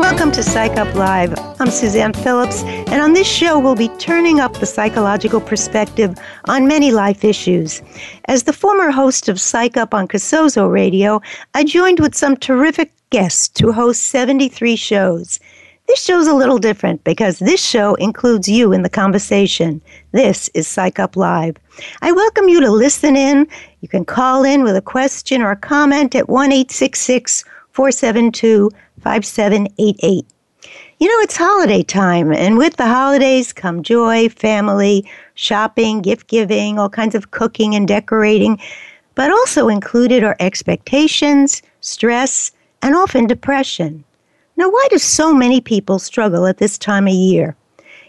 Welcome to Psych Up Live. I'm Suzanne Phillips, and on this show, we'll be turning up the psychological perspective on many life issues. As the former host of Psych Up on Casozo Radio, I joined with some terrific guests to host 73 shows. This show's a little different because this show includes you in the conversation. This is Psych Up Live. I welcome you to listen in. You can call in with a question or a comment at 1 472 5788. You know, it's holiday time, and with the holidays come joy, family, shopping, gift giving, all kinds of cooking and decorating, but also included are expectations, stress, and often depression. Now, why do so many people struggle at this time of year?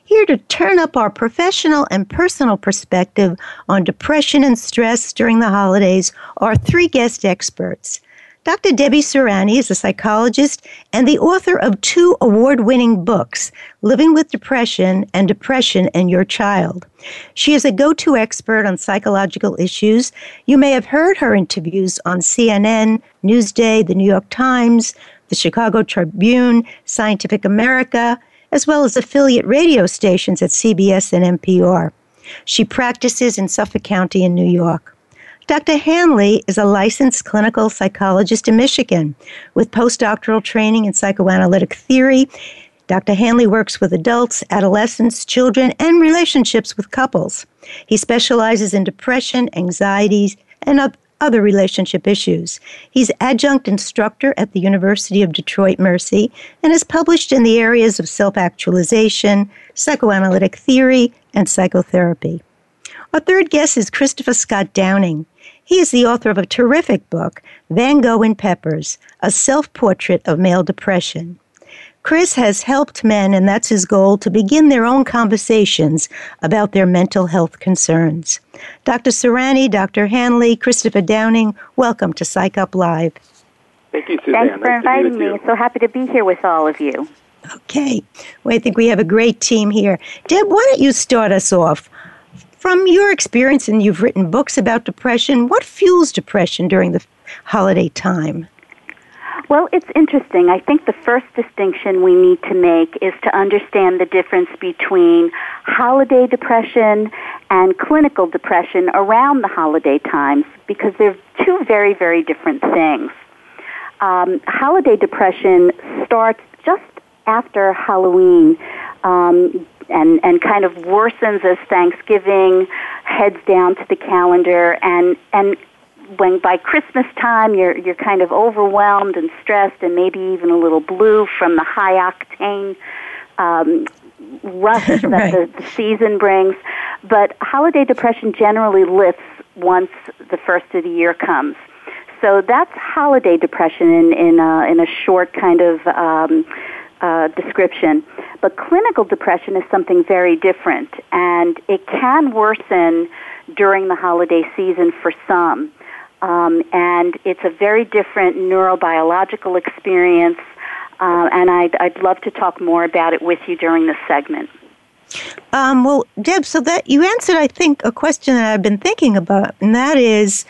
Here to turn up our professional and personal perspective on depression and stress during the holidays are three guest experts. Dr. Debbie Serani is a psychologist and the author of two award winning books, Living with Depression and Depression and Your Child. She is a go to expert on psychological issues. You may have heard her interviews on CNN, Newsday, the New York Times, the Chicago Tribune, Scientific America, as well as affiliate radio stations at CBS and NPR. She practices in Suffolk County in New York. Dr. Hanley is a licensed clinical psychologist in Michigan with postdoctoral training in psychoanalytic theory. Dr. Hanley works with adults, adolescents, children, and relationships with couples. He specializes in depression, anxieties, and other relationship issues. He's adjunct instructor at the University of Detroit Mercy and has published in the areas of self actualization, psychoanalytic theory, and psychotherapy. Our third guest is Christopher Scott Downing. He is the author of a terrific book, Van Gogh and Peppers, a self portrait of male depression. Chris has helped men, and that's his goal, to begin their own conversations about their mental health concerns. Dr. Serani, Dr. Hanley, Christopher Downing, welcome to Psych Up Live. Thank you, Suzanne. Thanks for nice inviting me. So happy to be here with all of you. Okay. Well, I think we have a great team here. Deb, why don't you start us off? From your experience, and you've written books about depression, what fuels depression during the holiday time? Well, it's interesting. I think the first distinction we need to make is to understand the difference between holiday depression and clinical depression around the holiday times because they're two very, very different things. Um, holiday depression starts just after Halloween. Um, and, and kind of worsens as Thanksgiving heads down to the calendar and, and when by Christmas time you're you're kind of overwhelmed and stressed and maybe even a little blue from the high octane um, rush that right. the, the season brings. But holiday depression generally lifts once the first of the year comes. So that's holiday depression in in a, in a short kind of um, uh, description. But clinical depression is something very different, and it can worsen during the holiday season for some. Um, and it's a very different neurobiological experience, uh, and I'd, I'd love to talk more about it with you during this segment. Um, well, Deb, so that you answered, I think, a question that I've been thinking about, and that is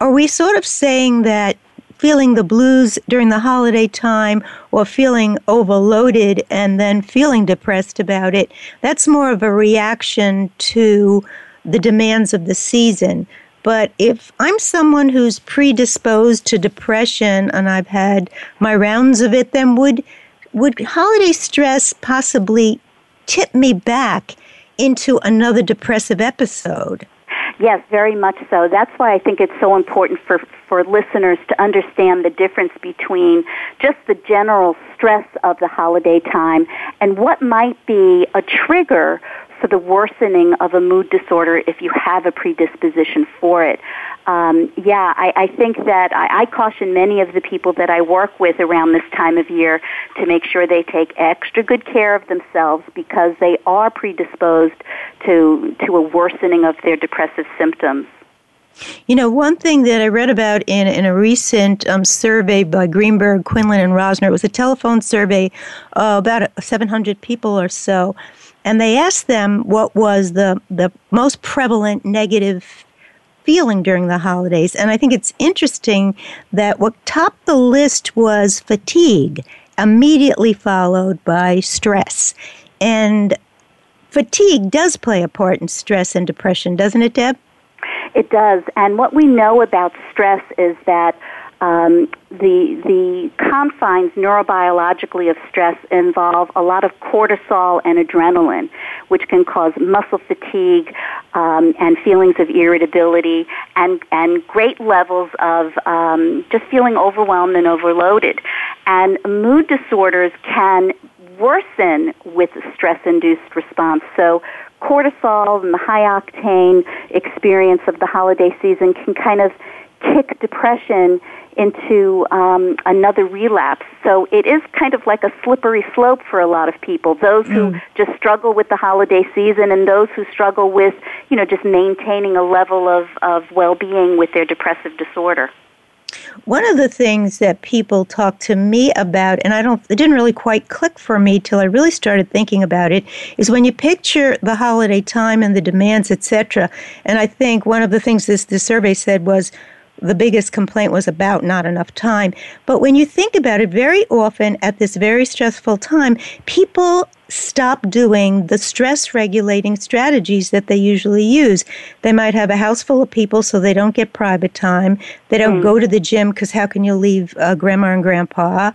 are we sort of saying that feeling the blues during the holiday time or feeling overloaded and then feeling depressed about it, that's more of a reaction to the demands of the season. But if I'm someone who's predisposed to depression and I've had my rounds of it, then would would holiday stress possibly tip me back into another depressive episode? Yes, very much so. That's why I think it's so important for for listeners to understand the difference between just the general stress of the holiday time and what might be a trigger for the worsening of a mood disorder if you have a predisposition for it. Um, yeah, I, I think that I, I caution many of the people that I work with around this time of year to make sure they take extra good care of themselves because they are predisposed to to a worsening of their depressive symptoms. You know, one thing that I read about in, in a recent um, survey by Greenberg, Quinlan, and Rosner, it was a telephone survey, uh, about 700 people or so, and they asked them what was the, the most prevalent negative feeling during the holidays. And I think it's interesting that what topped the list was fatigue, immediately followed by stress. And fatigue does play a part in stress and depression, doesn't it, Deb? It does. And what we know about stress is that um, the the confines neurobiologically of stress involve a lot of cortisol and adrenaline, which can cause muscle fatigue um, and feelings of irritability and and great levels of um, just feeling overwhelmed and overloaded. And mood disorders can worsen with stress-induced response. So cortisol and the high octane experience of the holiday season can kind of kick depression into um, another relapse. So it is kind of like a slippery slope for a lot of people. Those who mm. just struggle with the holiday season and those who struggle with, you know, just maintaining a level of, of well-being with their depressive disorder. One of the things that people talk to me about, and I don't, it didn't really quite click for me till I really started thinking about it, is when you picture the holiday time and the demands, etc. And I think one of the things this, this survey said was the biggest complaint was about not enough time. But when you think about it, very often at this very stressful time, people stop doing the stress regulating strategies that they usually use. They might have a house full of people so they don't get private time. They don't mm. go to the gym because how can you leave uh, grandma and grandpa?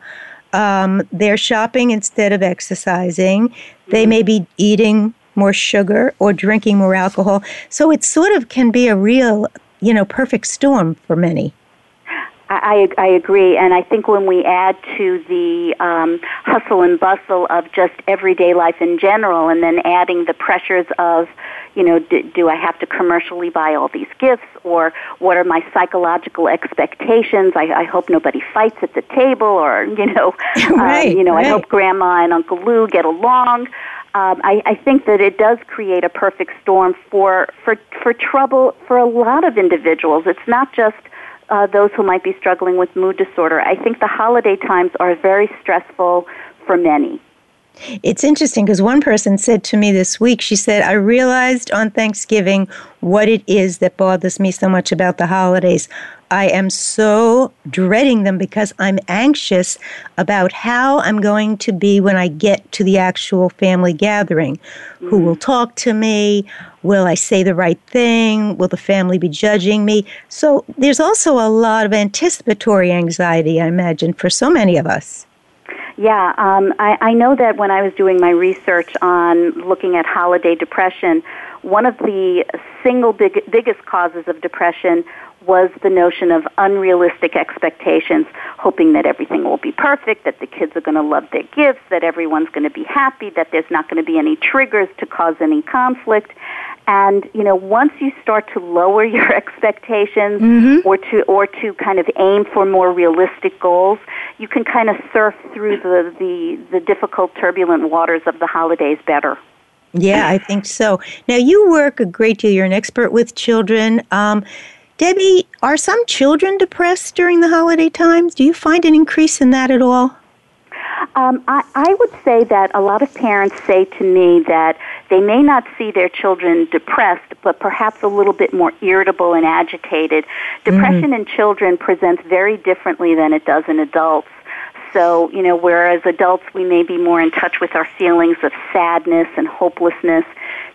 Um, they're shopping instead of exercising. They mm. may be eating more sugar or drinking more alcohol. So it sort of can be a real you know, perfect storm for many. I, I agree, and I think when we add to the um, hustle and bustle of just everyday life in general, and then adding the pressures of, you know, do, do I have to commercially buy all these gifts, or what are my psychological expectations? I, I hope nobody fights at the table, or you know, right, um, you know, right. I hope Grandma and Uncle Lou get along um, I, I think that it does create a perfect storm for, for, for trouble for a lot of individuals. It's not just uh, those who might be struggling with mood disorder. I think the holiday times are very stressful for many. It's interesting because one person said to me this week, she said, I realized on Thanksgiving what it is that bothers me so much about the holidays. I am so dreading them because I'm anxious about how I'm going to be when I get to the actual family gathering. Mm-hmm. Who will talk to me? Will I say the right thing? Will the family be judging me? So there's also a lot of anticipatory anxiety, I imagine, for so many of us. Yeah, um, I, I know that when I was doing my research on looking at holiday depression, one of the single big, biggest causes of depression was the notion of unrealistic expectations, hoping that everything will be perfect, that the kids are going to love their gifts, that everyone's going to be happy, that there's not going to be any triggers to cause any conflict. And you know, once you start to lower your expectations mm-hmm. or to or to kind of aim for more realistic goals, you can kind of surf through the, the, the difficult turbulent waters of the holidays better. Yeah, I think so. Now you work a great deal. You're an expert with children. Um, Debbie, are some children depressed during the holiday times? Do you find an increase in that at all? Um, I, I would say that a lot of parents say to me that they may not see their children depressed, but perhaps a little bit more irritable and agitated. Depression mm-hmm. in children presents very differently than it does in adults. So, you know, whereas adults we may be more in touch with our feelings of sadness and hopelessness,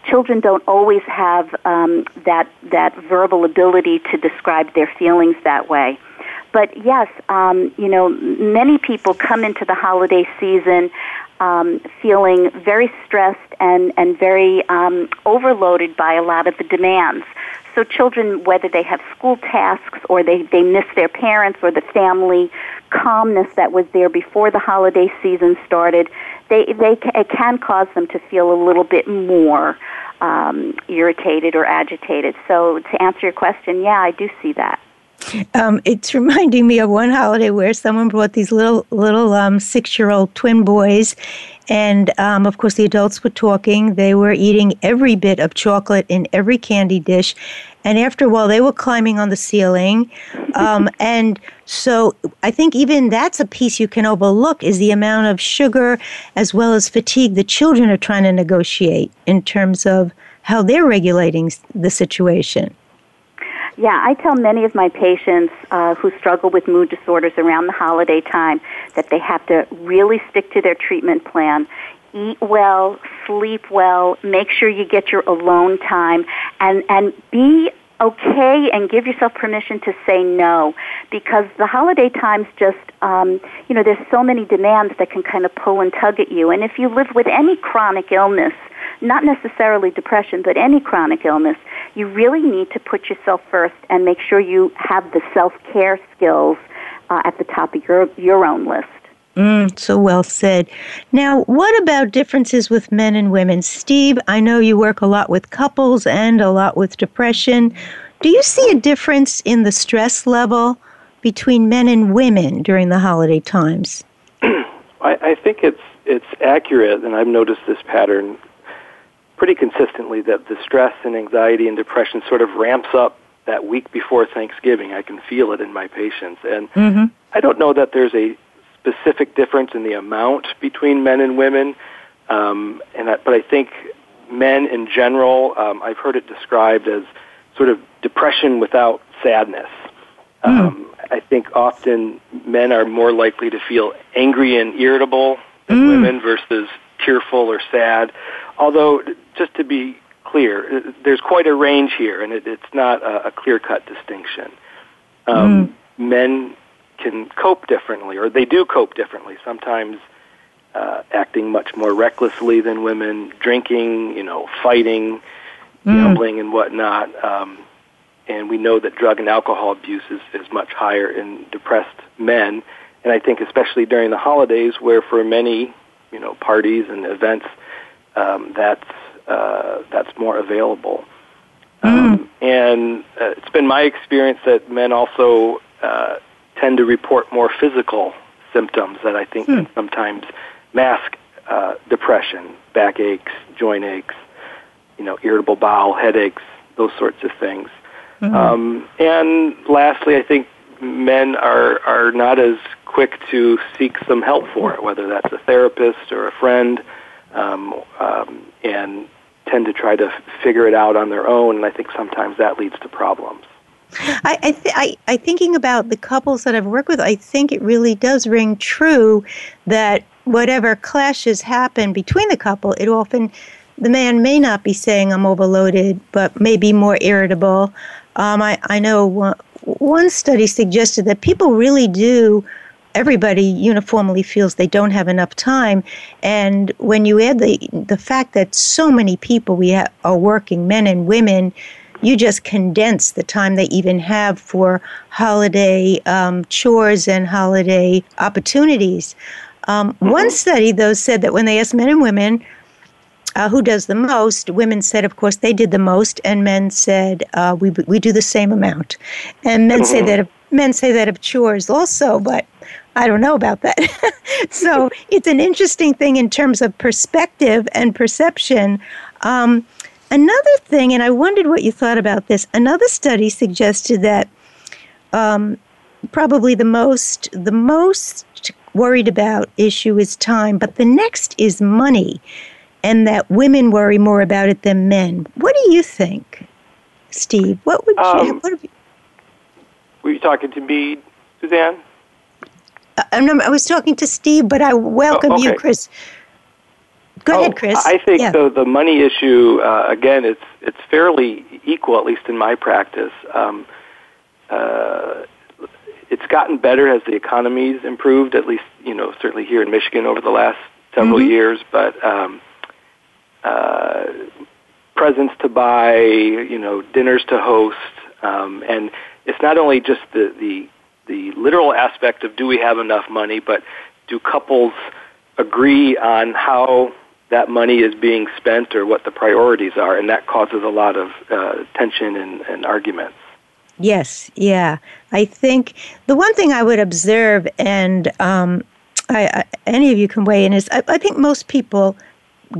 children don't always have um, that that verbal ability to describe their feelings that way. But yes, um, you know, many people come into the holiday season um, feeling very stressed and and very um, overloaded by a lot of the demands. So children, whether they have school tasks or they, they miss their parents or the family calmness that was there before the holiday season started, they, they it can cause them to feel a little bit more um, irritated or agitated. So to answer your question, yeah, I do see that. Um, it's reminding me of one holiday where someone brought these little little um, six year old twin boys, and um, of course the adults were talking. They were eating every bit of chocolate in every candy dish, and after a while they were climbing on the ceiling. Um, and so I think even that's a piece you can overlook is the amount of sugar as well as fatigue the children are trying to negotiate in terms of how they're regulating the situation. Yeah, I tell many of my patients uh, who struggle with mood disorders around the holiday time that they have to really stick to their treatment plan. Eat well, sleep well, make sure you get your alone time, and, and be okay and give yourself permission to say no because the holiday times just um, you know there's so many demands that can kind of pull and tug at you and if you live with any chronic illness not necessarily depression, but any chronic illness, you really need to put yourself first and make sure you have the self care skills uh, at the top of your, your own list. Mm, so well said. Now, what about differences with men and women? Steve, I know you work a lot with couples and a lot with depression. Do you see a difference in the stress level between men and women during the holiday times? I, I think it's it's accurate, and I've noticed this pattern pretty consistently that the stress and anxiety and depression sort of ramps up that week before Thanksgiving. I can feel it in my patients. And mm-hmm. I don't know that there's a specific difference in the amount between men and women, um, and I, but I think men in general, um, I've heard it described as sort of depression without sadness. Mm. Um, I think often men are more likely to feel angry and irritable than mm. women versus tearful or sad. Although, just to be clear, there's quite a range here, and it, it's not a, a clear-cut distinction. Um, mm. Men can cope differently, or they do cope differently. Sometimes uh, acting much more recklessly than women, drinking, you know, fighting, mm. gambling, and whatnot. Um, and we know that drug and alcohol abuse is, is much higher in depressed men. And I think especially during the holidays, where for many, you know, parties and events, um, that's uh, that's more available. Mm. Um, and uh, it's been my experience that men also uh, tend to report more physical symptoms that I think mm. can sometimes mask uh, depression, back aches, joint aches, you know, irritable bowel, headaches, those sorts of things. Mm. Um, and lastly, I think men are are not as quick to seek some help for it, whether that's a therapist or a friend um, um, and tend to try to figure it out on their own. And I think sometimes that leads to problems. I, I, th- I, I thinking about the couples that I've worked with, I think it really does ring true that whatever clashes happen between the couple, it often the man may not be saying I'm overloaded, but may be more irritable. Um, I, I know one, one study suggested that people really do everybody uniformly feels they don't have enough time. And when you add the the fact that so many people we ha- are working, men and women, you just condense the time they even have for holiday um, chores and holiday opportunities. Um, mm-hmm. One study, though, said that when they asked men and women uh, who does the most, women said, of course, they did the most, and men said, uh, we, we do the same amount. And men mm-hmm. say that of, men say that of chores also, but I don't know about that. so it's an interesting thing in terms of perspective and perception. Um, another thing, and I wondered what you thought about this. Another study suggested that um, probably the most the most worried about issue is time, but the next is money. and that women worry more about it than men. What do you think, Steve? What would you? Um, what you were you talking to me, Suzanne? Uh, I was talking to Steve, but I welcome oh, okay. you, Chris. Go oh, ahead, Chris. I think yeah. the the money issue uh, again. It's it's fairly equal, at least in my practice. Um, uh, it's gotten better as the economy's improved. At least you know certainly here in Michigan over the last several mm-hmm. years. But um, uh, presents to buy, you know, dinners to host, um, and it's not only just the the the literal aspect of do we have enough money, but do couples agree on how that money is being spent or what the priorities are, and that causes a lot of uh, tension and, and arguments. Yes, yeah. I think the one thing I would observe, and um, I, I, any of you can weigh in, is I, I think most people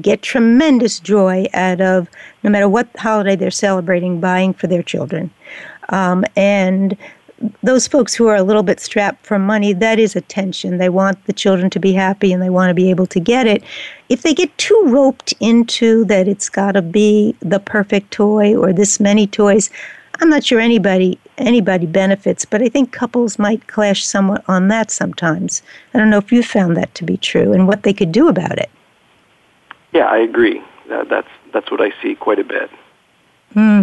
get tremendous joy out of no matter what holiday they're celebrating, buying for their children. Um, and those folks who are a little bit strapped for money, that is attention. They want the children to be happy and they want to be able to get it. If they get too roped into that it's got to be the perfect toy or this many toys, I'm not sure anybody anybody benefits, but I think couples might clash somewhat on that sometimes. I don't know if you found that to be true and what they could do about it. Yeah, I agree. that's that's what I see quite a bit. Hmm.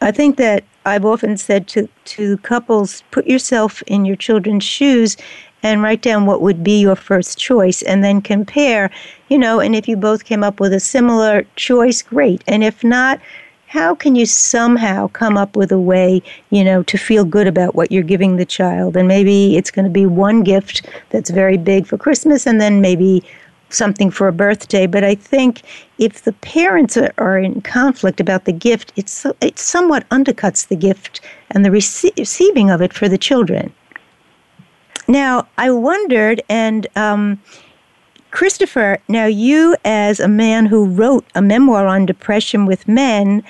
I think that I've often said to, to couples, put yourself in your children's shoes and write down what would be your first choice and then compare, you know, and if you both came up with a similar choice, great. And if not, how can you somehow come up with a way, you know, to feel good about what you're giving the child? And maybe it's going to be one gift that's very big for Christmas and then maybe something for a birthday, but I think if the parents are, in conflict about the gift, it's it somewhat undercuts the gift and the rece- receiving of it for the children. Now, I wondered, and um, Christopher, now you as a man who wrote a memoir on depression with men,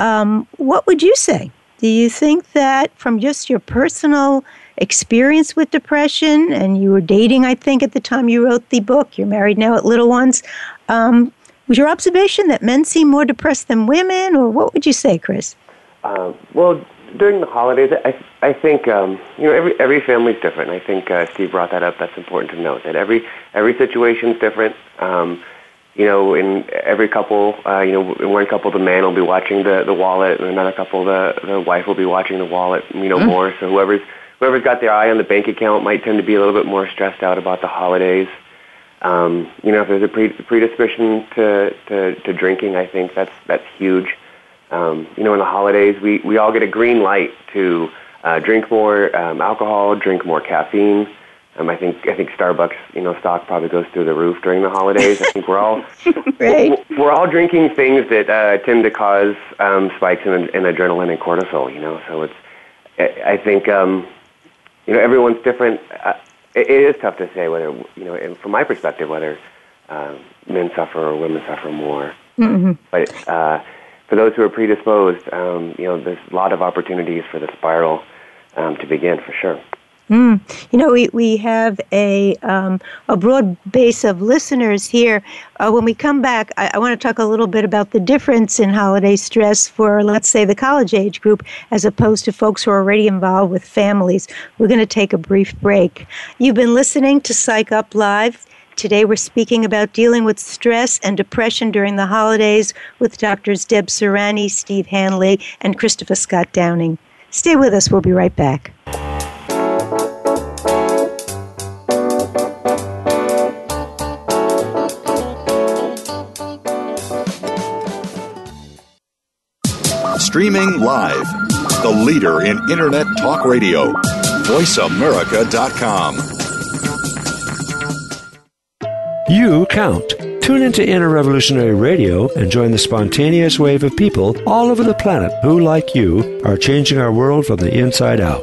um, what would you say? Do you think that from just your personal experience with depression, and you were dating, I think, at the time you wrote the book. You're married now at Little Ones. Um, was your observation that men seem more depressed than women, or what would you say, Chris? Uh, well, during the holidays, I, I think um, you know every every family's different. I think uh, Steve brought that up. That's important to note that every every situation's different. Um, you know, in every couple, uh, you know, in one couple, the man will be watching the the wallet, and another couple, the the wife will be watching the wallet, you know, mm-hmm. more. So whoever's whoever's got their eye on the bank account might tend to be a little bit more stressed out about the holidays. Um, you know, if there's a pre- predisposition to, to, to drinking, I think that's that's huge. Um, you know, in the holidays, we, we all get a green light to uh, drink more um, alcohol, drink more caffeine. Um, I think I think Starbucks, you know, stock probably goes through the roof during the holidays. I think we're all right. we're all drinking things that uh, tend to cause um, spikes in, in adrenaline and cortisol. You know, so it's I think um, you know, everyone's different. Uh, it, it is tough to say whether, you know, from my perspective, whether uh, men suffer or women suffer more. Mm-hmm. But uh, for those who are predisposed, um, you know, there's a lot of opportunities for the spiral um, to begin, for sure. Mm. You know, we, we have a, um, a broad base of listeners here. Uh, when we come back, I, I want to talk a little bit about the difference in holiday stress for, let's say, the college age group as opposed to folks who are already involved with families. We're going to take a brief break. You've been listening to Psych Up Live. Today we're speaking about dealing with stress and depression during the holidays with doctors Deb Serani, Steve Hanley, and Christopher Scott Downing. Stay with us. We'll be right back. Streaming live. The leader in Internet talk radio. VoiceAmerica.com. You count. Tune into Inner Revolutionary Radio and join the spontaneous wave of people all over the planet who, like you, are changing our world from the inside out.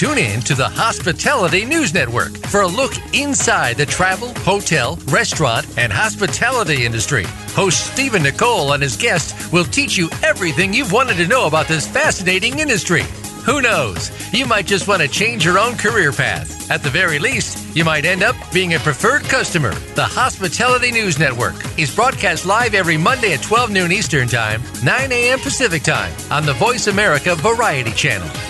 Tune in to the Hospitality News Network for a look inside the travel, hotel, restaurant, and hospitality industry. Host Stephen Nicole and his guests will teach you everything you've wanted to know about this fascinating industry. Who knows? You might just want to change your own career path. At the very least, you might end up being a preferred customer. The Hospitality News Network is broadcast live every Monday at 12 noon Eastern Time, 9 a.m. Pacific Time on the Voice America Variety Channel.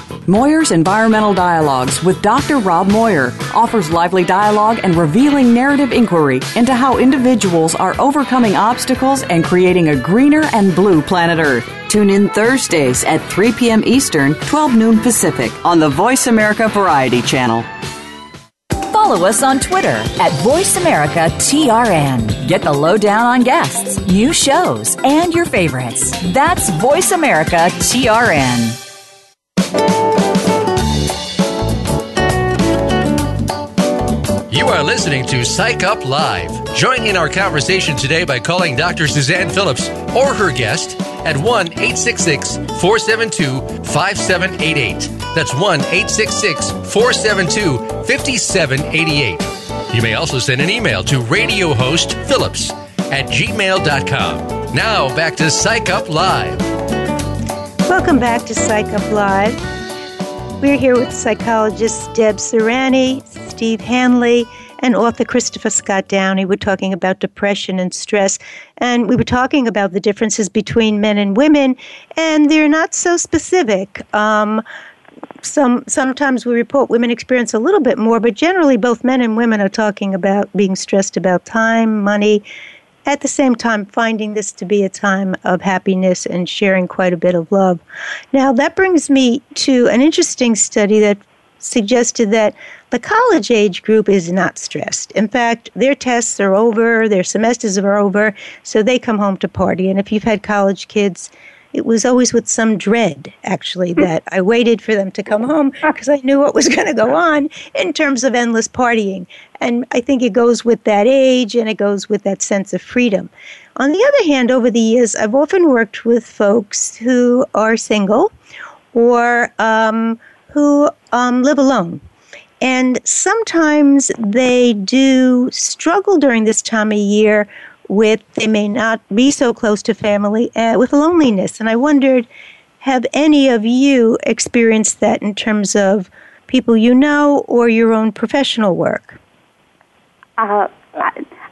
Moyer's Environmental Dialogues with Dr. Rob Moyer offers lively dialogue and revealing narrative inquiry into how individuals are overcoming obstacles and creating a greener and blue planet Earth. Tune in Thursdays at 3 p.m. Eastern, 12 noon Pacific on the Voice America Variety Channel follow us on Twitter at VoiceAmericaTRN. Get the lowdown on guests, new shows, and your favorites. That's VoiceAmericaTRN. You are listening to Psych Up Live. Join in our conversation today by calling Dr. Suzanne Phillips or her guest at 1 866 472 5788. That's 1 866 472 5788. You may also send an email to radiohostphillips at gmail.com. Now back to Psych Up Live. Welcome back to Psych Up Live. We're here with psychologist Deb Serani, Steve Hanley, and author Christopher Scott Downing were talking about depression and stress. And we were talking about the differences between men and women, and they're not so specific. Um, some sometimes we report women experience a little bit more, but generally both men and women are talking about being stressed about time, money, at the same time finding this to be a time of happiness and sharing quite a bit of love. Now that brings me to an interesting study that suggested that the college age group is not stressed. In fact, their tests are over, their semesters are over, so they come home to party. And if you've had college kids, it was always with some dread, actually, that I waited for them to come home because I knew what was going to go on in terms of endless partying. And I think it goes with that age and it goes with that sense of freedom. On the other hand, over the years, I've often worked with folks who are single or um, who um, live alone. And sometimes they do struggle during this time of year with, they may not be so close to family, uh, with loneliness. And I wondered, have any of you experienced that in terms of people you know or your own professional work? Uh,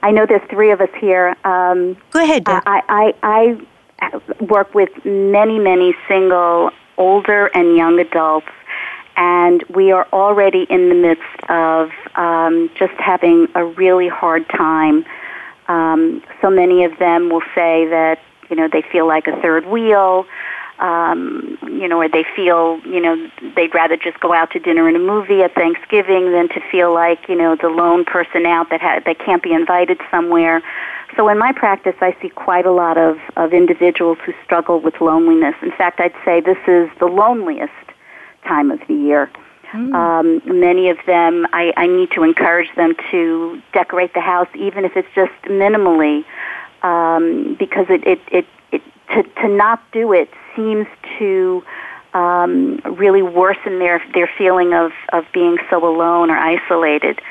I know there's three of us here. Um, Go ahead. Deb. I, I, I work with many, many single, older, and young adults and we are already in the midst of um, just having a really hard time. Um, so many of them will say that you know they feel like a third wheel, um, you know, or they feel you know they'd rather just go out to dinner and a movie at Thanksgiving than to feel like you know the lone person out that ha- that can't be invited somewhere. So in my practice, I see quite a lot of, of individuals who struggle with loneliness. In fact, I'd say this is the loneliest time of the year. Mm. Um, many of them, I, I need to encourage them to decorate the house, even if it's just minimally, um, because it, it, it, it to, to not do it seems to um, really worsen their, their feeling of, of being so alone or isolated.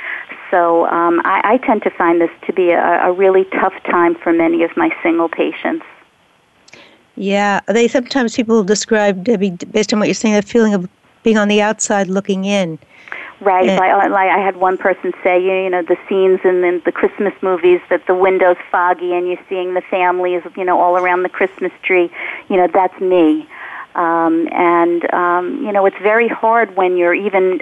So um, I, I tend to find this to be a, a really tough time for many of my single patients. Yeah, they sometimes people describe Debbie based on what you're saying, that feeling of being on the outside looking in. Right. And, like, like I had one person say, you know, the scenes in the, the Christmas movies that the window's foggy and you're seeing the families, you know, all around the Christmas tree. You know, that's me. Um, and um, you know, it's very hard when you're even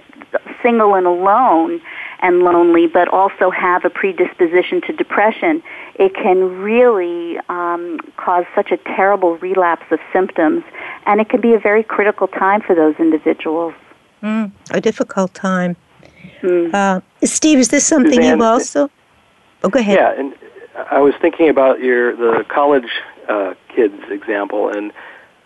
single and alone and lonely, but also have a predisposition to depression. It can really um, cause such a terrible relapse of symptoms and it can be a very critical time for those individuals. Mm, a difficult time. Mm. Uh, Steve, is this something you also? Oh, go ahead. Yeah, and I was thinking about your the college uh, kids example, and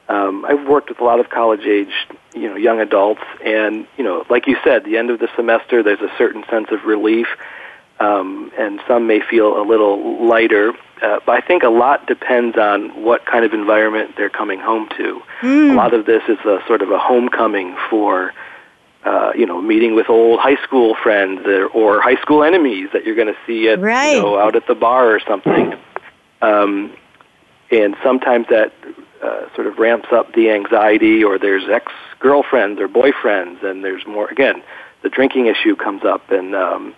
um, I've worked with a lot of college age, you know, young adults, and you know, like you said, the end of the semester, there's a certain sense of relief, um, and some may feel a little lighter. Uh, but I think a lot depends on what kind of environment they're coming home to. Mm. A lot of this is a sort of a homecoming for uh, you know, meeting with old high school friends or, or high school enemies that you're going to see at, right. you know, out at the bar or something. Um, and sometimes that uh, sort of ramps up the anxiety, or there's ex-girlfriends or boyfriends, and there's more. Again, the drinking issue comes up, and um,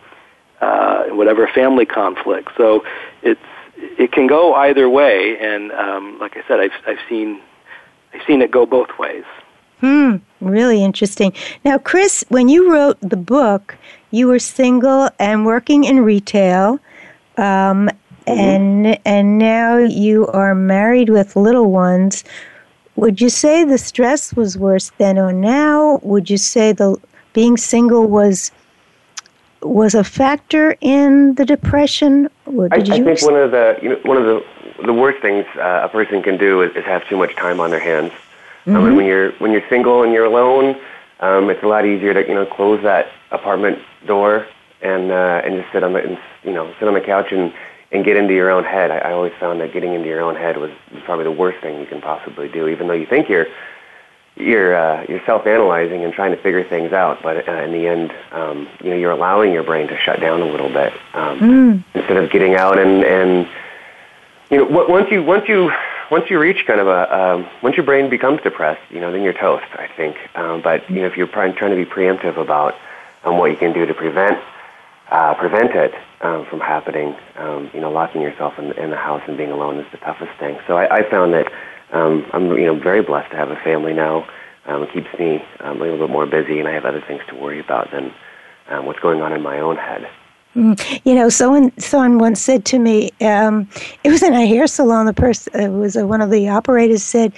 uh, whatever family conflict. So it's it can go either way, and um, like I said, I've I've seen I've seen it go both ways. Hmm, really interesting. Now, Chris, when you wrote the book, you were single and working in retail, um, mm-hmm. and and now you are married with little ones. Would you say the stress was worse then or now? Would you say the being single was was a factor in the depression? I, I, think one of the you know, one of the the worst things uh, a person can do is, is have too much time on their hands. Mm-hmm. Um, and when you're when you're single and you're alone, um, it's a lot easier to you know close that apartment door and uh, and just sit on the and, you know sit on the couch and and get into your own head. I, I always found that getting into your own head was probably the worst thing you can possibly do, even though you think you're you're uh, you're self-analyzing and trying to figure things out, but uh, in the end, um, you know, you're allowing your brain to shut down a little bit um, mm. instead of getting out and and you know once you once you once you reach kind of a um, once your brain becomes depressed, you know, then you're toast. I think. Um, but you know, if you're trying to be preemptive about um, what you can do to prevent uh, prevent it um, from happening, um, you know, locking yourself in, in the house and being alone is the toughest thing. So I, I found that um, I'm you know very blessed to have a family now. Um, it keeps me um, a little bit more busy, and I have other things to worry about than um, what's going on in my own head. Mm. You know, someone someone once said to me, um, it was in a hair salon. The person uh, was uh, one of the operators said,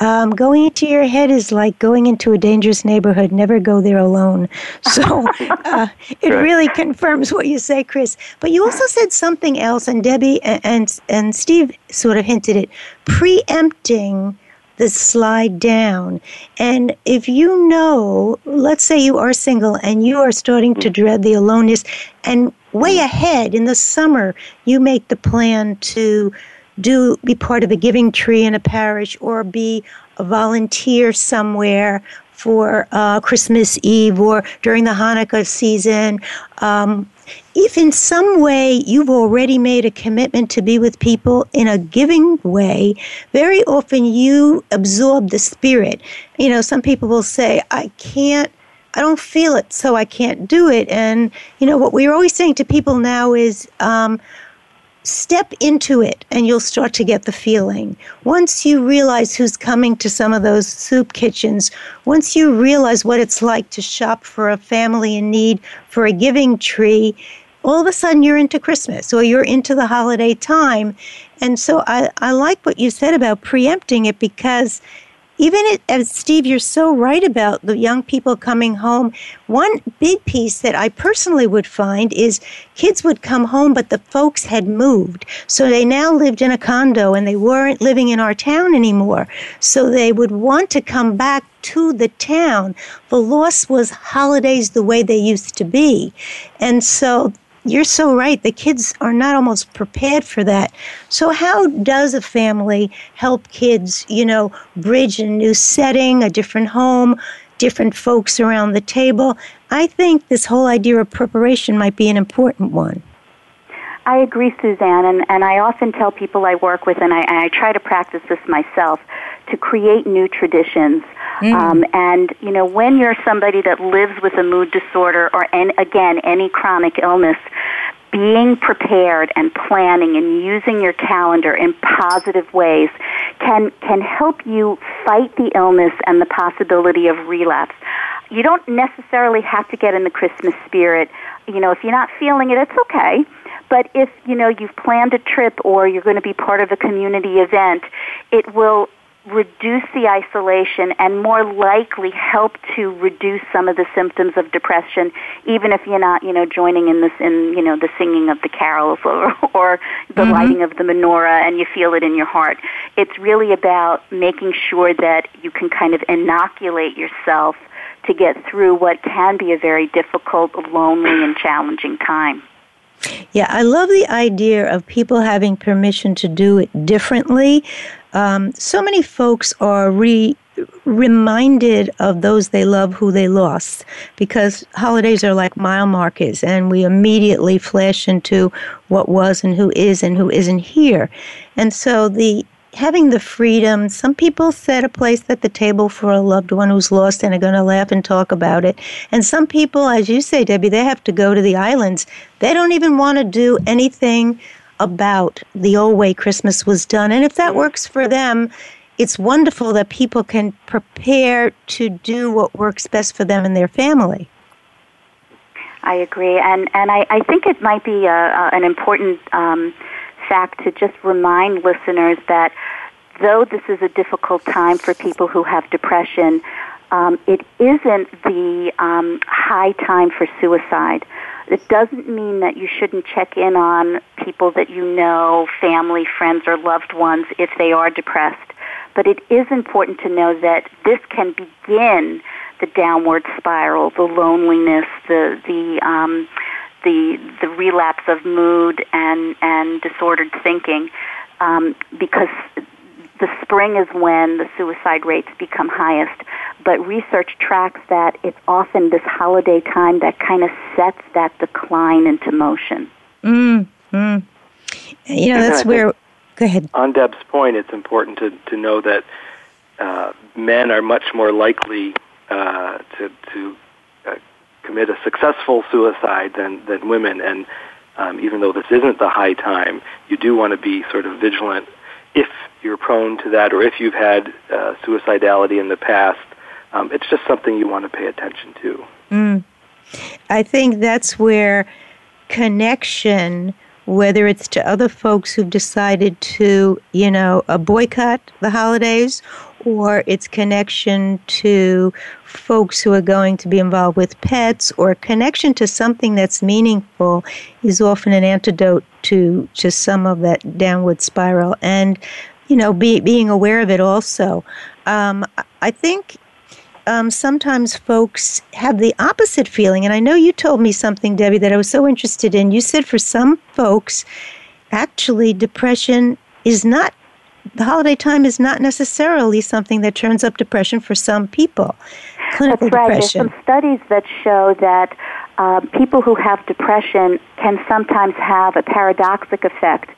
um, "Going into your head is like going into a dangerous neighborhood. Never go there alone." So uh, it really confirms what you say, Chris. But you also said something else, and Debbie and and, and Steve sort of hinted it, preempting the slide down. And if you know, let's say you are single and you are starting to dread the aloneness, and way ahead in the summer, you make the plan to do be part of a giving tree in a parish or be a volunteer somewhere for uh, Christmas Eve or during the Hanukkah season. Um, if in some way you've already made a commitment to be with people in a giving way, very often you absorb the spirit. You know, some people will say, I can't, I don't feel it, so I can't do it. And, you know, what we're always saying to people now is, um, step into it and you'll start to get the feeling. Once you realize who's coming to some of those soup kitchens, once you realize what it's like to shop for a family in need for a giving tree, all of a sudden you're into Christmas or you're into the holiday time. And so I, I like what you said about preempting it because even as Steve, you're so right about the young people coming home. One big piece that I personally would find is kids would come home, but the folks had moved. So they now lived in a condo and they weren't living in our town anymore. So they would want to come back to the town. The loss was holidays the way they used to be. And so you're so right. The kids are not almost prepared for that. So, how does a family help kids, you know, bridge a new setting, a different home, different folks around the table? I think this whole idea of preparation might be an important one. I agree, Suzanne, and, and I often tell people I work with, and I, and I try to practice this myself, to create new traditions. Mm. Um, and, you know, when you're somebody that lives with a mood disorder or, and again, any chronic illness, being prepared and planning and using your calendar in positive ways can, can help you fight the illness and the possibility of relapse. You don't necessarily have to get in the Christmas spirit. You know, if you're not feeling it, it's okay. But if, you know, you've planned a trip or you're going to be part of a community event, it will reduce the isolation and more likely help to reduce some of the symptoms of depression even if you're not you know joining in this in you know the singing of the carols or or the mm-hmm. lighting of the menorah and you feel it in your heart it's really about making sure that you can kind of inoculate yourself to get through what can be a very difficult lonely and challenging time yeah, I love the idea of people having permission to do it differently. Um, so many folks are re reminded of those they love who they lost because holidays are like mile markers and we immediately flash into what was and who is and who isn't here. And so the having the freedom. Some people set a place at the table for a loved one who's lost and are going to laugh and talk about it. And some people, as you say, Debbie, they have to go to the islands. They don't even want to do anything about the old way Christmas was done. And if that works for them, it's wonderful that people can prepare to do what works best for them and their family. I agree, and and I, I think it might be a, a, an important um, fact to just remind listeners that though this is a difficult time for people who have depression, um, it isn't the um, high time for suicide. It doesn't mean that you shouldn't check in on people that you know, family, friends, or loved ones if they are depressed. But it is important to know that this can begin the downward spiral, the loneliness, the the um, the the relapse of mood and and disordered thinking, um, because the spring is when the suicide rates become highest. But research tracks that it's often this holiday time that kind of sets that decline into motion. Mm, mm. You know, that's where. Go ahead. On Deb's point, it's important to, to know that uh, men are much more likely uh, to, to commit a successful suicide than, than women. And um, even though this isn't the high time, you do want to be sort of vigilant if you're prone to that or if you've had uh, suicidality in the past. Um, it's just something you want to pay attention to. Mm. I think that's where connection, whether it's to other folks who've decided to, you know, boycott the holidays or its connection to folks who are going to be involved with pets or connection to something that's meaningful is often an antidote to just some of that downward spiral. And you know be, being aware of it also. Um, i think um, sometimes folks have the opposite feeling. And i know you told me something debbie that i was so interested in. You said for some folks actually depression is not the holiday time is not necessarily something that turns up depression for some people. Clinical That's right. depression. There's some studies that show that uh, people who have depression can sometimes have a paradoxic effect.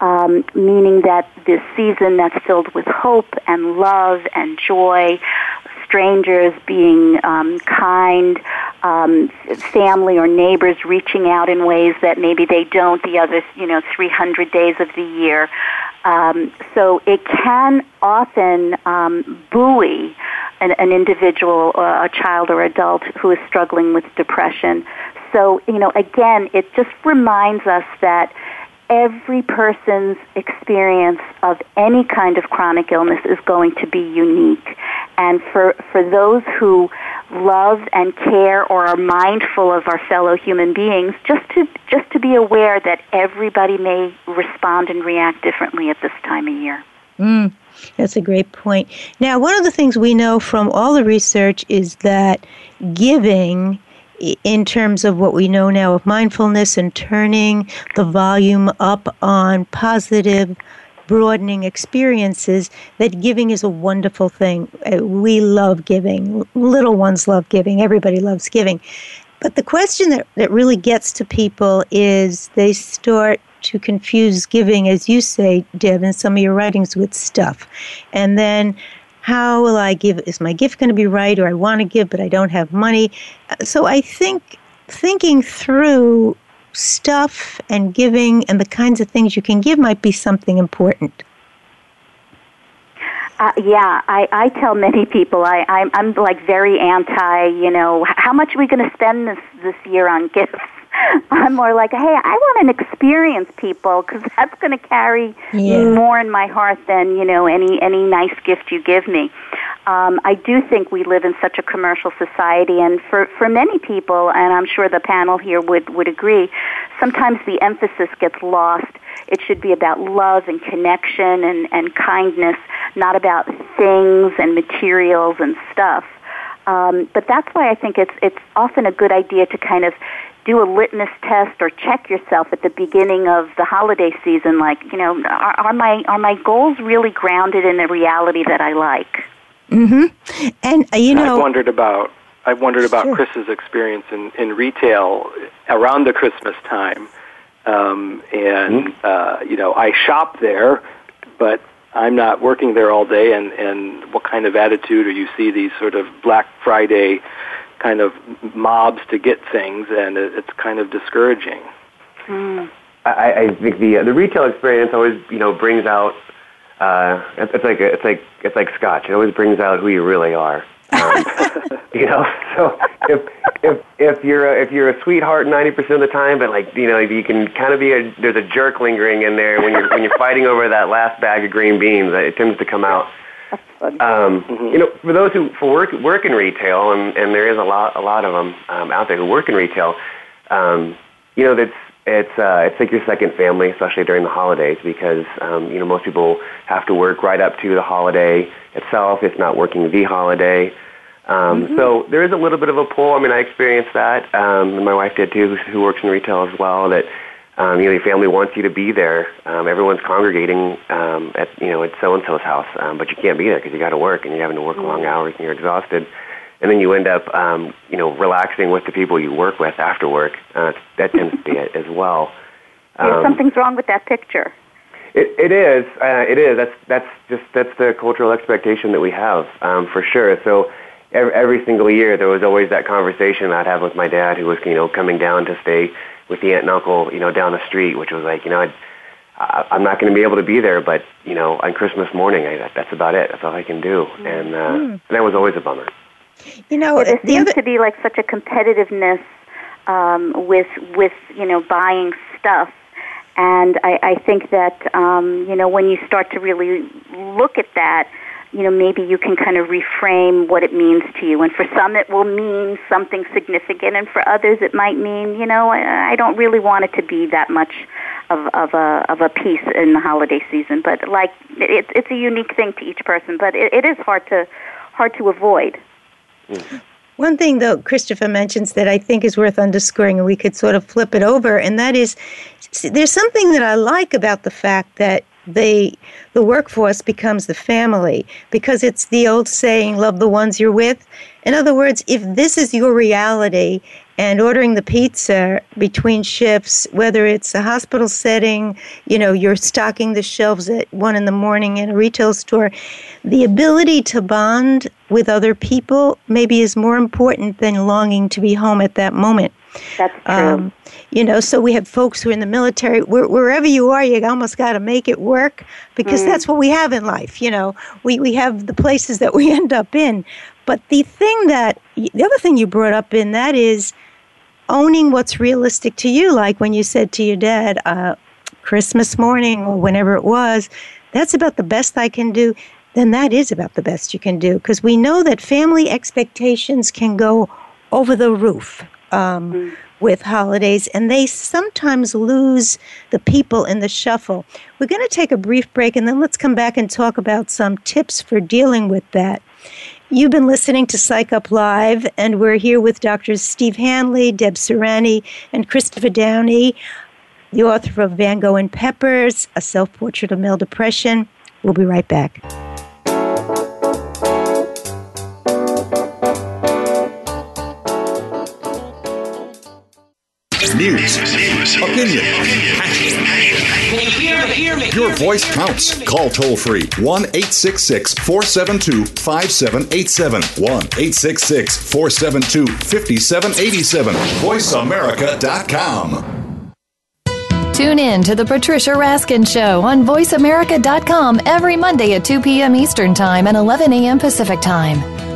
Um, meaning that this season that's filled with hope and love and joy, strangers being um, kind, um, family or neighbors reaching out in ways that maybe they don't the other, you know, 300 days of the year. Um, so it can often um, buoy an, an individual, or a child or adult who is struggling with depression. So, you know, again, it just reminds us that every person's experience of any kind of chronic illness is going to be unique. And for, for those who love and care or are mindful of our fellow human beings, just to, just to be aware that everybody may respond and react differently at this time of year. Mm, that's a great point. Now, one of the things we know from all the research is that giving in terms of what we know now of mindfulness and turning the volume up on positive broadening experiences that giving is a wonderful thing. Uh, we love giving. Little ones love giving. Everybody loves giving. But the question that, that really gets to people is they start to confuse giving, as you say, Deb, in some of your writings, with stuff. And then how will I give? Is my gift going to be right? Or I want to give, but I don't have money. So I think thinking through stuff and giving and the kinds of things you can give might be something important. Uh, yeah, I, I tell many people I, I'm, I'm like very anti. You know, how much are we going to spend this this year on gifts? I'm more like, hey, I want to experience people because that's going to carry yeah. more in my heart than you know any any nice gift you give me. Um, I do think we live in such a commercial society, and for for many people, and I'm sure the panel here would would agree, sometimes the emphasis gets lost. It should be about love and connection and, and kindness, not about things and materials and stuff. Um, but that's why I think it's it's often a good idea to kind of do a litmus test or check yourself at the beginning of the holiday season like you know are, are my are my goals really grounded in the reality that i like mhm and uh, you know i've wondered about i've wondered about sure. chris's experience in in retail around the christmas time um and mm-hmm. uh you know i shop there but I'm not working there all day, and and what kind of attitude, or you see these sort of Black Friday kind of mobs to get things, and it's kind of discouraging. Mm. I, I think the the retail experience always you know brings out uh, it's, it's like it's like it's like scotch. It always brings out who you really are. Um, you know, so if if if you're a, if you're a sweetheart ninety percent of the time, but like you know you can kind of be a there's a jerk lingering in there when you're when you're fighting over that last bag of green beans. It tends to come out um, mm-hmm. You know, for those who for work work in retail, and, and there is a lot a lot of them um, out there who work in retail. Um, you know, that's it's uh, it's like your second family, especially during the holidays, because um, you know most people have to work right up to the holiday itself, if not working the holiday. Um, mm-hmm. So there is a little bit of a pull. I mean, I experienced that, um, and my wife did too, who, who works in retail as well. That um, you know, your family wants you to be there. Um, everyone's congregating um, at you know at so and so's house, um, but you can't be there because you got to work and you're having to work mm-hmm. long hours and you're exhausted. And then you end up, um, you know, relaxing with the people you work with after work. Uh, that tends to be it as well. Um, yeah, something's wrong with that picture. It, it is. Uh, it is. That's that's just that's the cultural expectation that we have um, for sure. So every, every single year there was always that conversation I'd have with my dad, who was you know coming down to stay with the aunt and uncle, you know, down the street, which was like, you know, I'd, I, I'm not going to be able to be there, but you know, on Christmas morning, I, that's about it. That's all I can do, mm-hmm. and, uh, mm. that was always a bummer. You know, there seems other... to be like such a competitiveness um, with with you know buying stuff, and I, I think that um, you know when you start to really look at that, you know, maybe you can kind of reframe what it means to you. And for some, it will mean something significant, and for others, it might mean, you know, I don't really want it to be that much of, of a of a piece in the holiday season. But like, it's it's a unique thing to each person. But it, it is hard to hard to avoid. One thing, though, Christopher mentions that I think is worth underscoring, and we could sort of flip it over, and that is there's something that I like about the fact that the the workforce becomes the family because it's the old saying love the ones you're with. In other words if this is your reality and ordering the pizza between shifts whether it's a hospital setting you know you're stocking the shelves at one in the morning in a retail store the ability to bond with other people maybe is more important than longing to be home at that moment that's true. Um, you know, so we have folks who are in the military. Where, wherever you are, you almost got to make it work because mm. that's what we have in life. You know, we, we have the places that we end up in. But the thing that, the other thing you brought up in that is owning what's realistic to you. Like when you said to your dad, uh, Christmas morning or whenever it was, that's about the best I can do. Then that is about the best you can do because we know that family expectations can go over the roof um, mm. with holidays, and they sometimes lose the people in the shuffle. We're going to take a brief break, and then let's come back and talk about some tips for dealing with that. You've been listening to Psych Up Live, and we're here with Doctors Steve Hanley, Deb Serani, and Christopher Downing, the author of Van Gogh and Peppers, A Self Portrait of Male Depression. We'll be right back. Voice counts. Call toll free 1 866 472 5787. 1 866 472 5787. VoiceAmerica.com. Tune in to the Patricia Raskin Show on VoiceAmerica.com every Monday at 2 p.m. Eastern Time and 11 a.m. Pacific Time.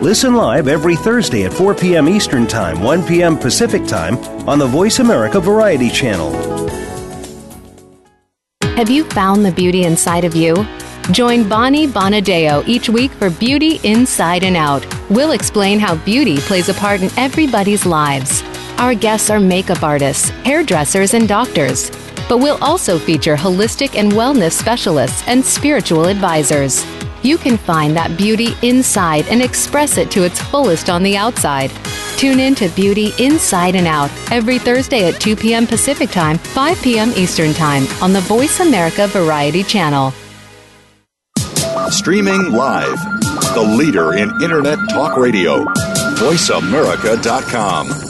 Listen live every Thursday at 4 p.m. Eastern Time, 1 p.m. Pacific Time on the Voice America Variety Channel. Have you found the beauty inside of you? Join Bonnie Bonadeo each week for Beauty Inside and Out. We'll explain how beauty plays a part in everybody's lives. Our guests are makeup artists, hairdressers, and doctors. But we'll also feature holistic and wellness specialists and spiritual advisors. You can find that beauty inside and express it to its fullest on the outside. Tune in to Beauty Inside and Out every Thursday at 2 p.m. Pacific Time, 5 p.m. Eastern Time on the Voice America Variety Channel. Streaming live, the leader in Internet talk radio, voiceamerica.com.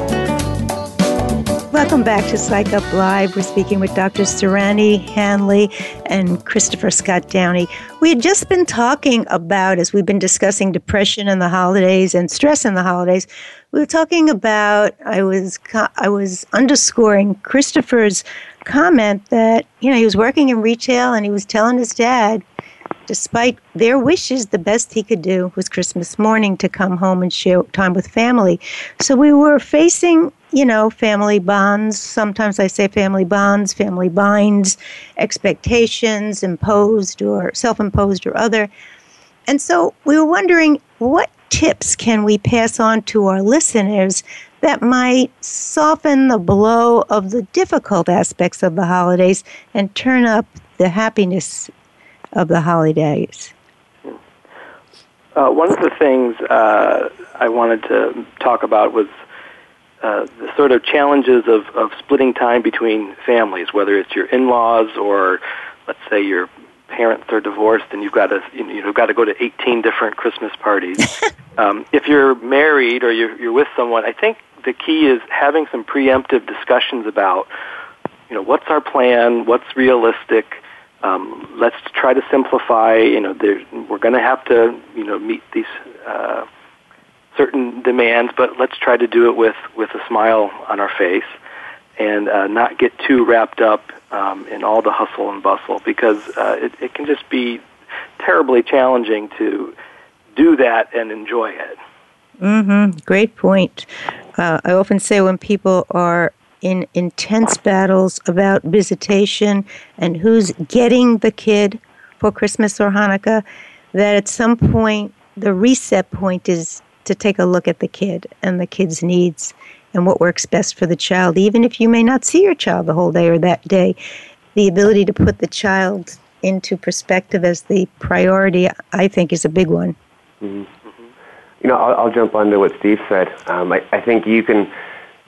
Welcome back to Psych Up Live. We're speaking with Dr. Serani Hanley and Christopher Scott Downing. We had just been talking about, as we've been discussing depression in the holidays and stress in the holidays, we were talking about, I was, I was underscoring Christopher's comment that, you know, he was working in retail and he was telling his dad, despite their wishes, the best he could do was Christmas morning to come home and share time with family. So we were facing you know, family bonds. Sometimes I say family bonds, family binds, expectations imposed or self imposed or other. And so we were wondering what tips can we pass on to our listeners that might soften the blow of the difficult aspects of the holidays and turn up the happiness of the holidays? Uh, one of the things uh, I wanted to talk about was uh, the sort of challenges of, of splitting time between families, whether it's your in-laws or, let's say, your parents are divorced and you've got to you know, you've got to go to 18 different Christmas parties. um, if you're married or you're, you're with someone, I think the key is having some preemptive discussions about, you know, what's our plan, what's realistic. Um, let's try to simplify. You know, we're going to have to you know meet these. Uh, certain demands, but let's try to do it with, with a smile on our face and uh, not get too wrapped up um, in all the hustle and bustle because uh, it, it can just be terribly challenging to do that and enjoy it. Mm-hmm. Great point. Uh, I often say when people are in intense battles about visitation and who's getting the kid for Christmas or Hanukkah, that at some point the reset point is to take a look at the kid and the kid's needs and what works best for the child, even if you may not see your child the whole day or that day. The ability to put the child into perspective as the priority, I think, is a big one. Mm-hmm. You know, I'll, I'll, jump onto what Steve said. Um, I, I, think you can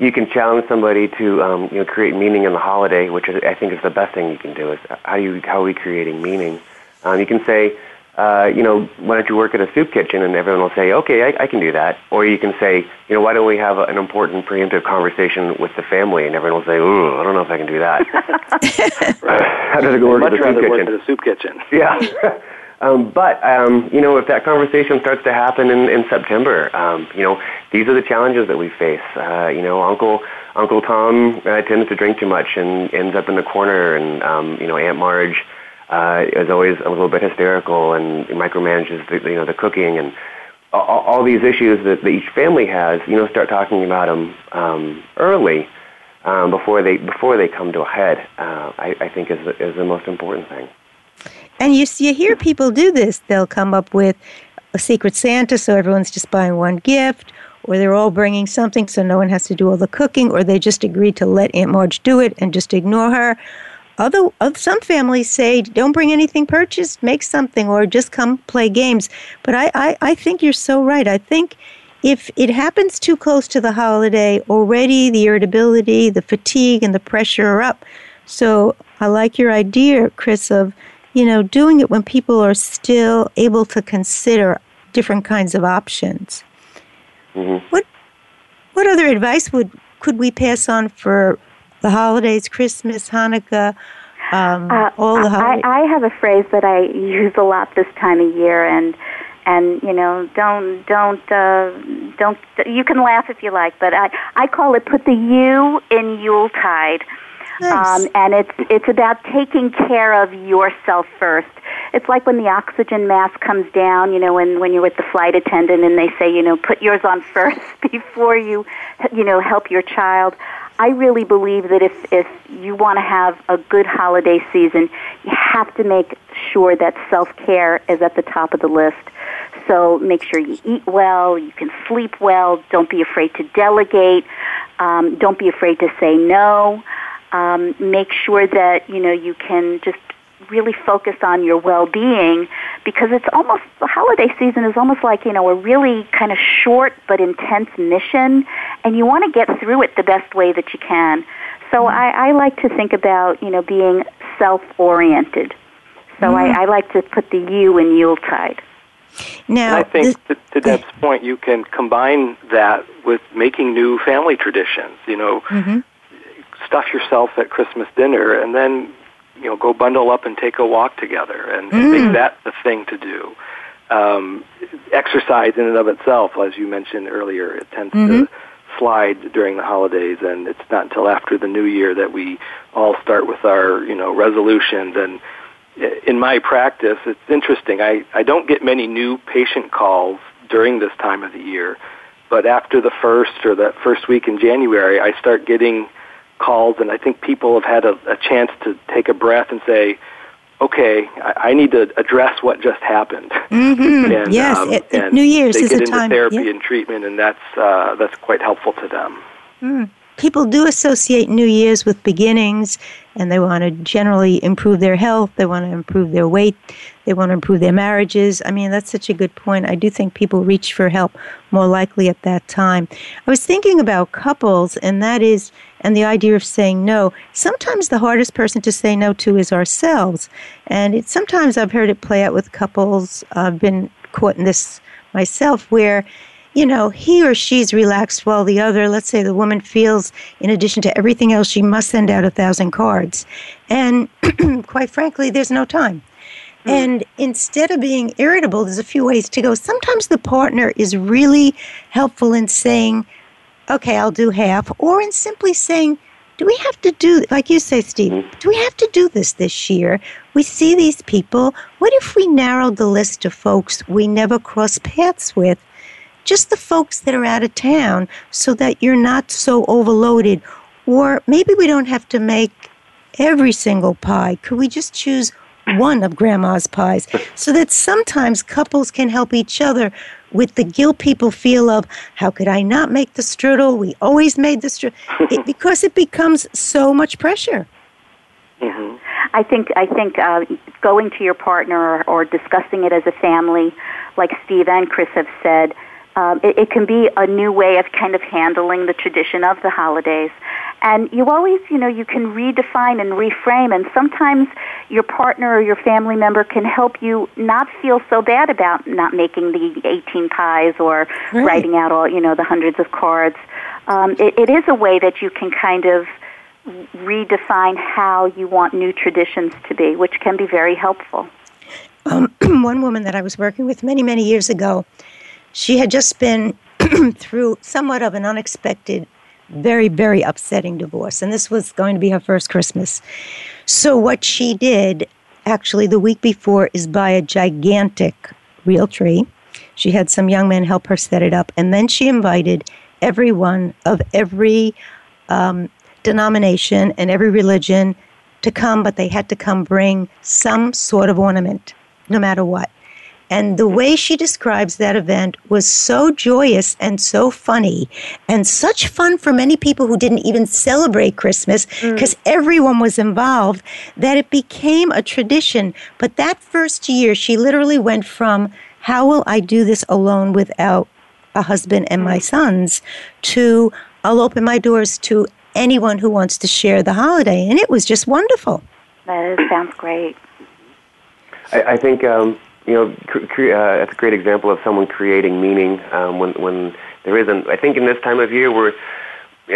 you can challenge somebody to um, you know create meaning in the holiday, which is, I think is the best thing you can do. Is how you how are we creating meaning? Um, you can say, uh, you know, why don't you work at a soup kitchen? And everyone will say, okay, I, I can do that. Or you can say, you know, why don't we have an important preemptive conversation with the family? And everyone will say, ooh, I don't know if I can do that. How does it go work Much at the soup kitchen? Work at a soup kitchen. Yeah. um, but, um, you know, if that conversation starts to happen in, in September, um, you know, these are the challenges that we face. Uh, you know, Uncle Uncle Tom uh, tends to drink too much and ends up in the corner, and, um, you know, Aunt Marge uh, is always a little bit hysterical and micromanages the, you know the cooking and all, all these issues that, that each family has. You know, start talking about them um, early um, before they before they come to a head. Uh, I, I think is the, is the most important thing. And you you hear people do this. They'll come up with a secret Santa, so everyone's just buying one gift, or they're all bringing something, so no one has to do all the cooking, or they just agree to let Aunt Marge do it and just ignore her. Other, uh, some families say, don't bring anything purchased, make something, or just come play games. But I, I, I think you're so right. I think if it happens too close to the holiday, already the irritability, the fatigue, and the pressure are up. So I like your idea, Chris, of you know doing it when people are still able to consider different kinds of options. Mm-hmm. What what other advice would could we pass on for the holidays, Christmas, Hanukkah, um, uh, all the holidays? I, I have a phrase that I use a lot this time of year, and and you know, don't don't uh, don't. You can laugh if you like, but I I call it put the U in Yuletide. Nice. Um, and it's it's about taking care of yourself first. It's like when the oxygen mask comes down, you know, when when you're with the flight attendant and they say, you know, put yours on first before you, you know, help your child. I really believe that if if you want to have a good holiday season, you have to make sure that self care is at the top of the list. So make sure you eat well, you can sleep well. Don't be afraid to delegate. Um, don't be afraid to say no. Um, make sure that you know you can just really focus on your well-being because it's almost the holiday season is almost like you know a really kind of short but intense mission and you want to get through it the best way that you can so I, I like to think about you know being self-oriented so Mm. I, I like to put the U in Yuletide. Now, and I think this- to, to Deb's point, you can combine that with making new family traditions. You know, Mhm. Stuff yourself at Christmas dinner, and then you know go bundle up and take a walk together, and, and Mm. make that the thing to do. Um, exercise in and of itself, as you mentioned earlier, it tends Mhm. to slide during the holidays, and it's not until after the new year that we all start with our you know resolutions and in my practice, it's interesting. I, I don't get many new patient calls during this time of the year, but after the first or that first week in January, I start getting calls, and I think people have had a, a chance to take a breath and say, okay, I, I need to address what just happened. Mhm. and, yes, um, it- and New Year's they is get a into time. therapy yeah. and treatment, and that's uh, that's quite helpful to them. Mm. People do associate New Year's with beginnings, and they want to generally improve their health. They want to improve their weight. They want to improve their marriages. I mean, that's such a good point. I do think people reach for help more likely at that time. I was thinking about couples, and that is, and the idea of saying no. Sometimes the hardest person to say no to is ourselves, and it, sometimes I've heard it play out with couples. I've been caught in this myself, where you know, he or she's relaxed while the other, let's say the woman feels, in addition to everything else, she must send out a thousand cards. And quite frankly, there's no time. Hmm. And instead of being irritable, there's a few ways to go. Sometimes the partner is really helpful in saying, okay, I'll do half, or in simply saying, do we have to do, like you say, Steve, do we have to do this this year? We see these people. What if we narrowed the list of folks we never cross paths with? just the folks that are out of town so that you're not so overloaded. Or maybe we don't have to make every single pie. Could we just choose one of grandma's pies so that sometimes couples can help each other with the guilt people feel of how could I not make the strudel? We always made the strudel it, because it becomes so much pressure. Mm-hmm. I think I think uh, going to your partner or, or discussing it as a family, like Steve and Chris have said, um, it, it can be a new way of kind of handling the tradition of the holidays. And you always, you know, you can redefine and reframe, and sometimes your partner or your family member can help you not feel so bad about not making the 18 pies or Right. writing out all, you know, the hundreds of cards. Um, it, it is a way that you can kind of redefine how you want new traditions to be, which can be very helpful. um, one woman that I was working with many, many years ago, she had just been through somewhat of an unexpected, very, very upsetting divorce. And this was going to be her first Christmas. So, what she did, actually the week before is buy a gigantic real tree. She had some young men help her set it up, and then she invited everyone of every um, denomination and every religion to come, but they had to come bring some sort of ornament, no matter what. And the way she describes that event was so joyous and so funny, and such fun for many people who didn't even celebrate Christmas because mm. everyone was involved that it became a tradition. But that first year, she literally went from, How will I do this alone without a husband and my mm. sons? to, I'll open my doors to anyone who wants to share the holiday. And it was just wonderful. That is, sounds great. I, I think um, you know cre- uh, that's a great example of someone creating meaning um, when when there isn't. I think in this time of year, we're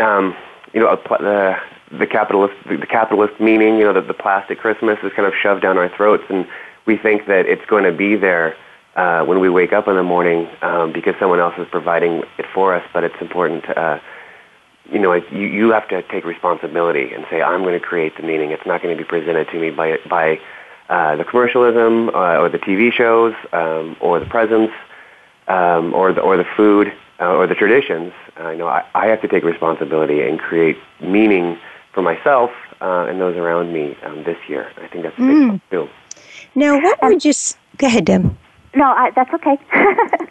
um, you know the the capitalist the capitalist meaning. You know that the plastic Christmas is kind of shoved down our throats, and we think that it's going to be there. Uh, when we wake up in the morning, um, because someone else is providing it for us, but it's important to, uh, you know, you, you have to take responsibility and say, I'm going to create the meaning. It's not going to be presented to me by, by uh, the commercialism uh, or the TV shows um, or the presents um, or, the, or the food uh, or the traditions. Uh, you know, I, I have to take responsibility and create meaning for myself uh, and those around me um, this year. I think that's a big mm. too. Now, what would you... S- Go ahead, Deb. No, I, that's okay.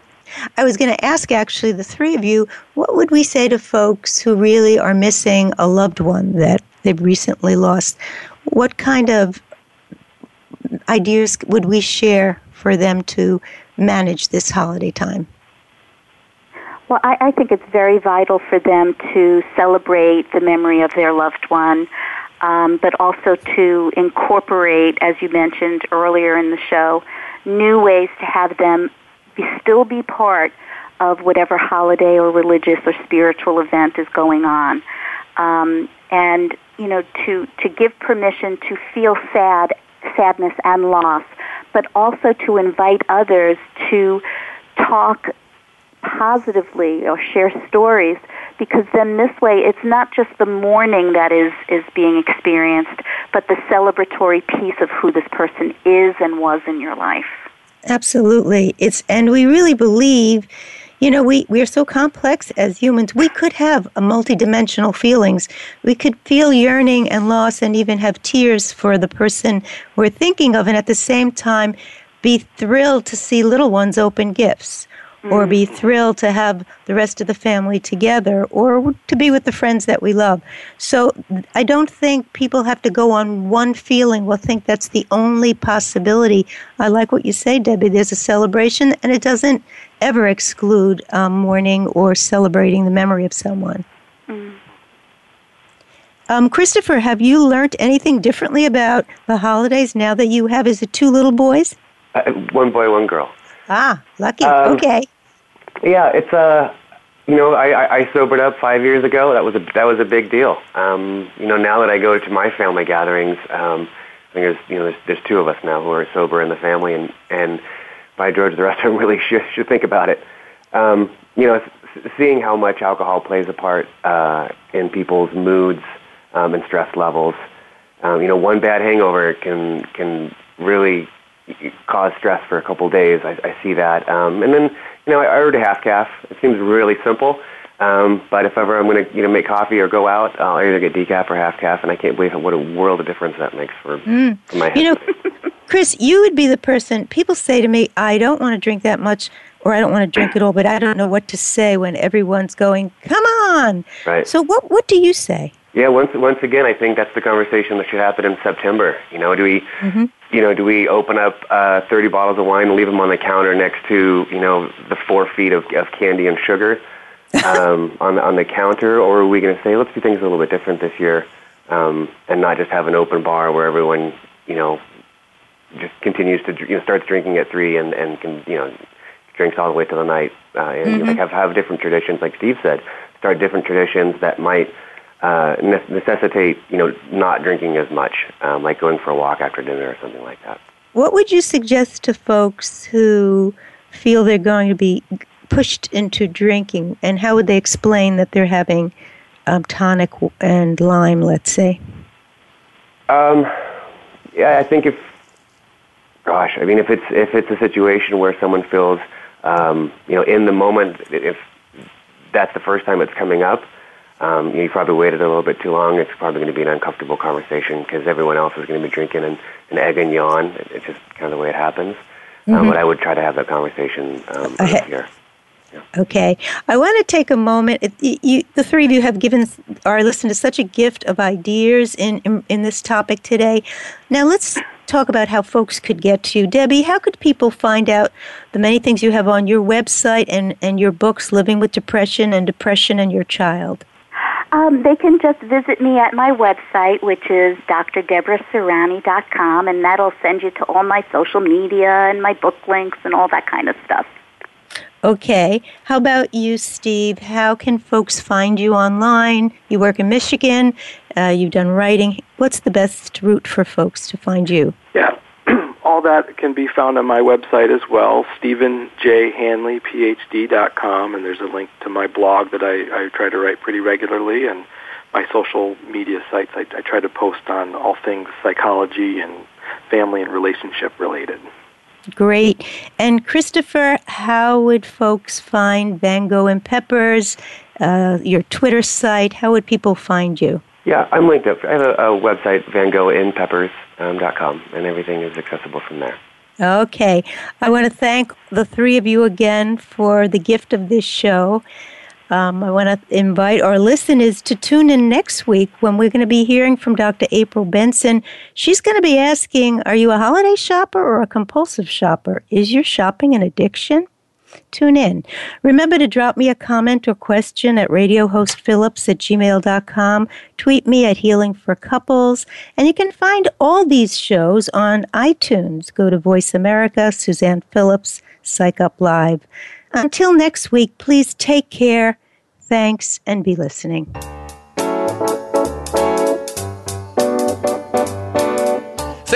I was going to ask actually the three of you, what would we say to folks who really are missing a loved one that they've recently lost? What kind of ideas would we share for them to manage this holiday time? Well, I, I think it's very vital for them to celebrate the memory of their loved one, um, but also to incorporate, as you mentioned earlier in the show, new ways to have them be, still be part of whatever holiday or religious or spiritual event is going on. Um, and, you know, to, to give permission to feel sad, sadness and loss, but also to invite others to talk positively or share stories because then this way it's not just the mourning that is is being experienced but the celebratory piece of who this person is and was in your life Absolutely. It's and we really believe, you know, we, we are so complex as humans. We could have a multidimensional feelings. We could feel yearning and loss and even have tears for the person we're thinking of and at the same time be thrilled to see little ones open gifts or be mm. thrilled to have the rest of the family together or to be with the friends that we love. So I don't think people have to go on one feeling or think that's the only possibility. I like what you say, Debbie. There's a celebration and it doesn't ever exclude um, mourning or celebrating the memory of someone. Mm. Um, Christopher, have you learned anything differently about the holidays now that you have? Is it two little boys? Uh, one boy, one girl. Ah, lucky. Um, okay. Yeah, it's a. Uh, you know, I, I sobered up five years ago. That was a that was a big deal. Um, you know, now that I go to my family gatherings, um, I think there's you know there's, there's two of us now who are sober in the family, and and by George, the rest of them really should should think about it. Um, you know, seeing how much alcohol plays a part uh, in people's moods um, and stress levels. Um, you know, one bad hangover can can really cause stress for a couple of days. I, I see that, um, and then you know, I ordered a half caf. It seems really simple. Um, but if ever I'm going to, you know, make coffee or go out, I'll either get decaf or half caf, and I can't believe what a world of difference that makes for, mm. for my head. You know, Chris, you would be the person. People say to me, "I don't want to drink that much, or I don't want to drink at all," but I don't know what to say when everyone's going, "Come on!" Right. So, what what do you say? Yeah, once once again, I think that's the conversation that should happen in September. You know, do we, mm-hmm. you know, do we open up uh, 30 bottles of wine and leave them on the counter next to, you know, the four feet of, of candy and sugar um, on the on the counter, or are we going to say let's do things a little bit different this year, um, and not just have an open bar where everyone, you know, just continues to you know starts drinking at three and and can you know drinks all the way to the night, uh, and mm-hmm. like have have different traditions, like Steve said, start different traditions that might uh, necessitate you know not drinking as much, um, like going for a walk after dinner or something like that. What would you suggest to folks who feel they're going to be pushed into drinking, and how would they explain that they're having um, tonic and lime, let's say? Um, yeah, I think if gosh, I mean, if it's if it's a situation where someone feels, um, you know, in the moment, if that's the first time it's coming up, um, you, probably waited a little bit too long. It's probably going to be an uncomfortable conversation because everyone else is going to be drinking and, and egg and yawn. It's just kind of the way it happens. Um, mm-hmm. Um, but I would try to have that conversation um, here. Yeah. Okay. I want to take a moment. You, the three of you have given our listeners such a gift of ideas in, in, in this topic today. Now let's talk about how folks could get to you. Debbie, how could people find out the many things you have on your website and, and your books, Living with Depression and Depression and Your Child? Um, they can just visit me at my website, which is drdeborahserani.com, and that'll send you to all my social media and my book links and all that kind of stuff. Okay. How about you, Steve? How can folks find you online? You work in Michigan, uh, you've done writing. What's the best route for folks to find you? Yeah. All that can be found on my website as well, StephenJHanleyPhD.com, and there's a link to my blog that I, I try to write pretty regularly, and my social media sites. I, I try to post on all things psychology and family and relationship related. Great. And Christopher, how would folks find Van Gogh and Peppers, uh, your Twitter site? How would people find you? Yeah, I'm linked up. I have a, a website, vangoghandpeppers.com, um, and everything is accessible from there. Okay. I want to thank the three of you again for the gift of this show. Um, I want to invite our listeners to tune in next week when we're going to be hearing from Dr. April Benson. She's going to be asking Are you a holiday shopper or a compulsive shopper? Is your shopping an addiction? Tune in. Remember to drop me a comment or question at radiohostphillips at gmail.com. Tweet me at Healing for Couples. And you can find all these shows on iTunes. Go to Voice America, Suzanne Phillips, Psych Up Live. Until next week, please take care. Thanks and be listening.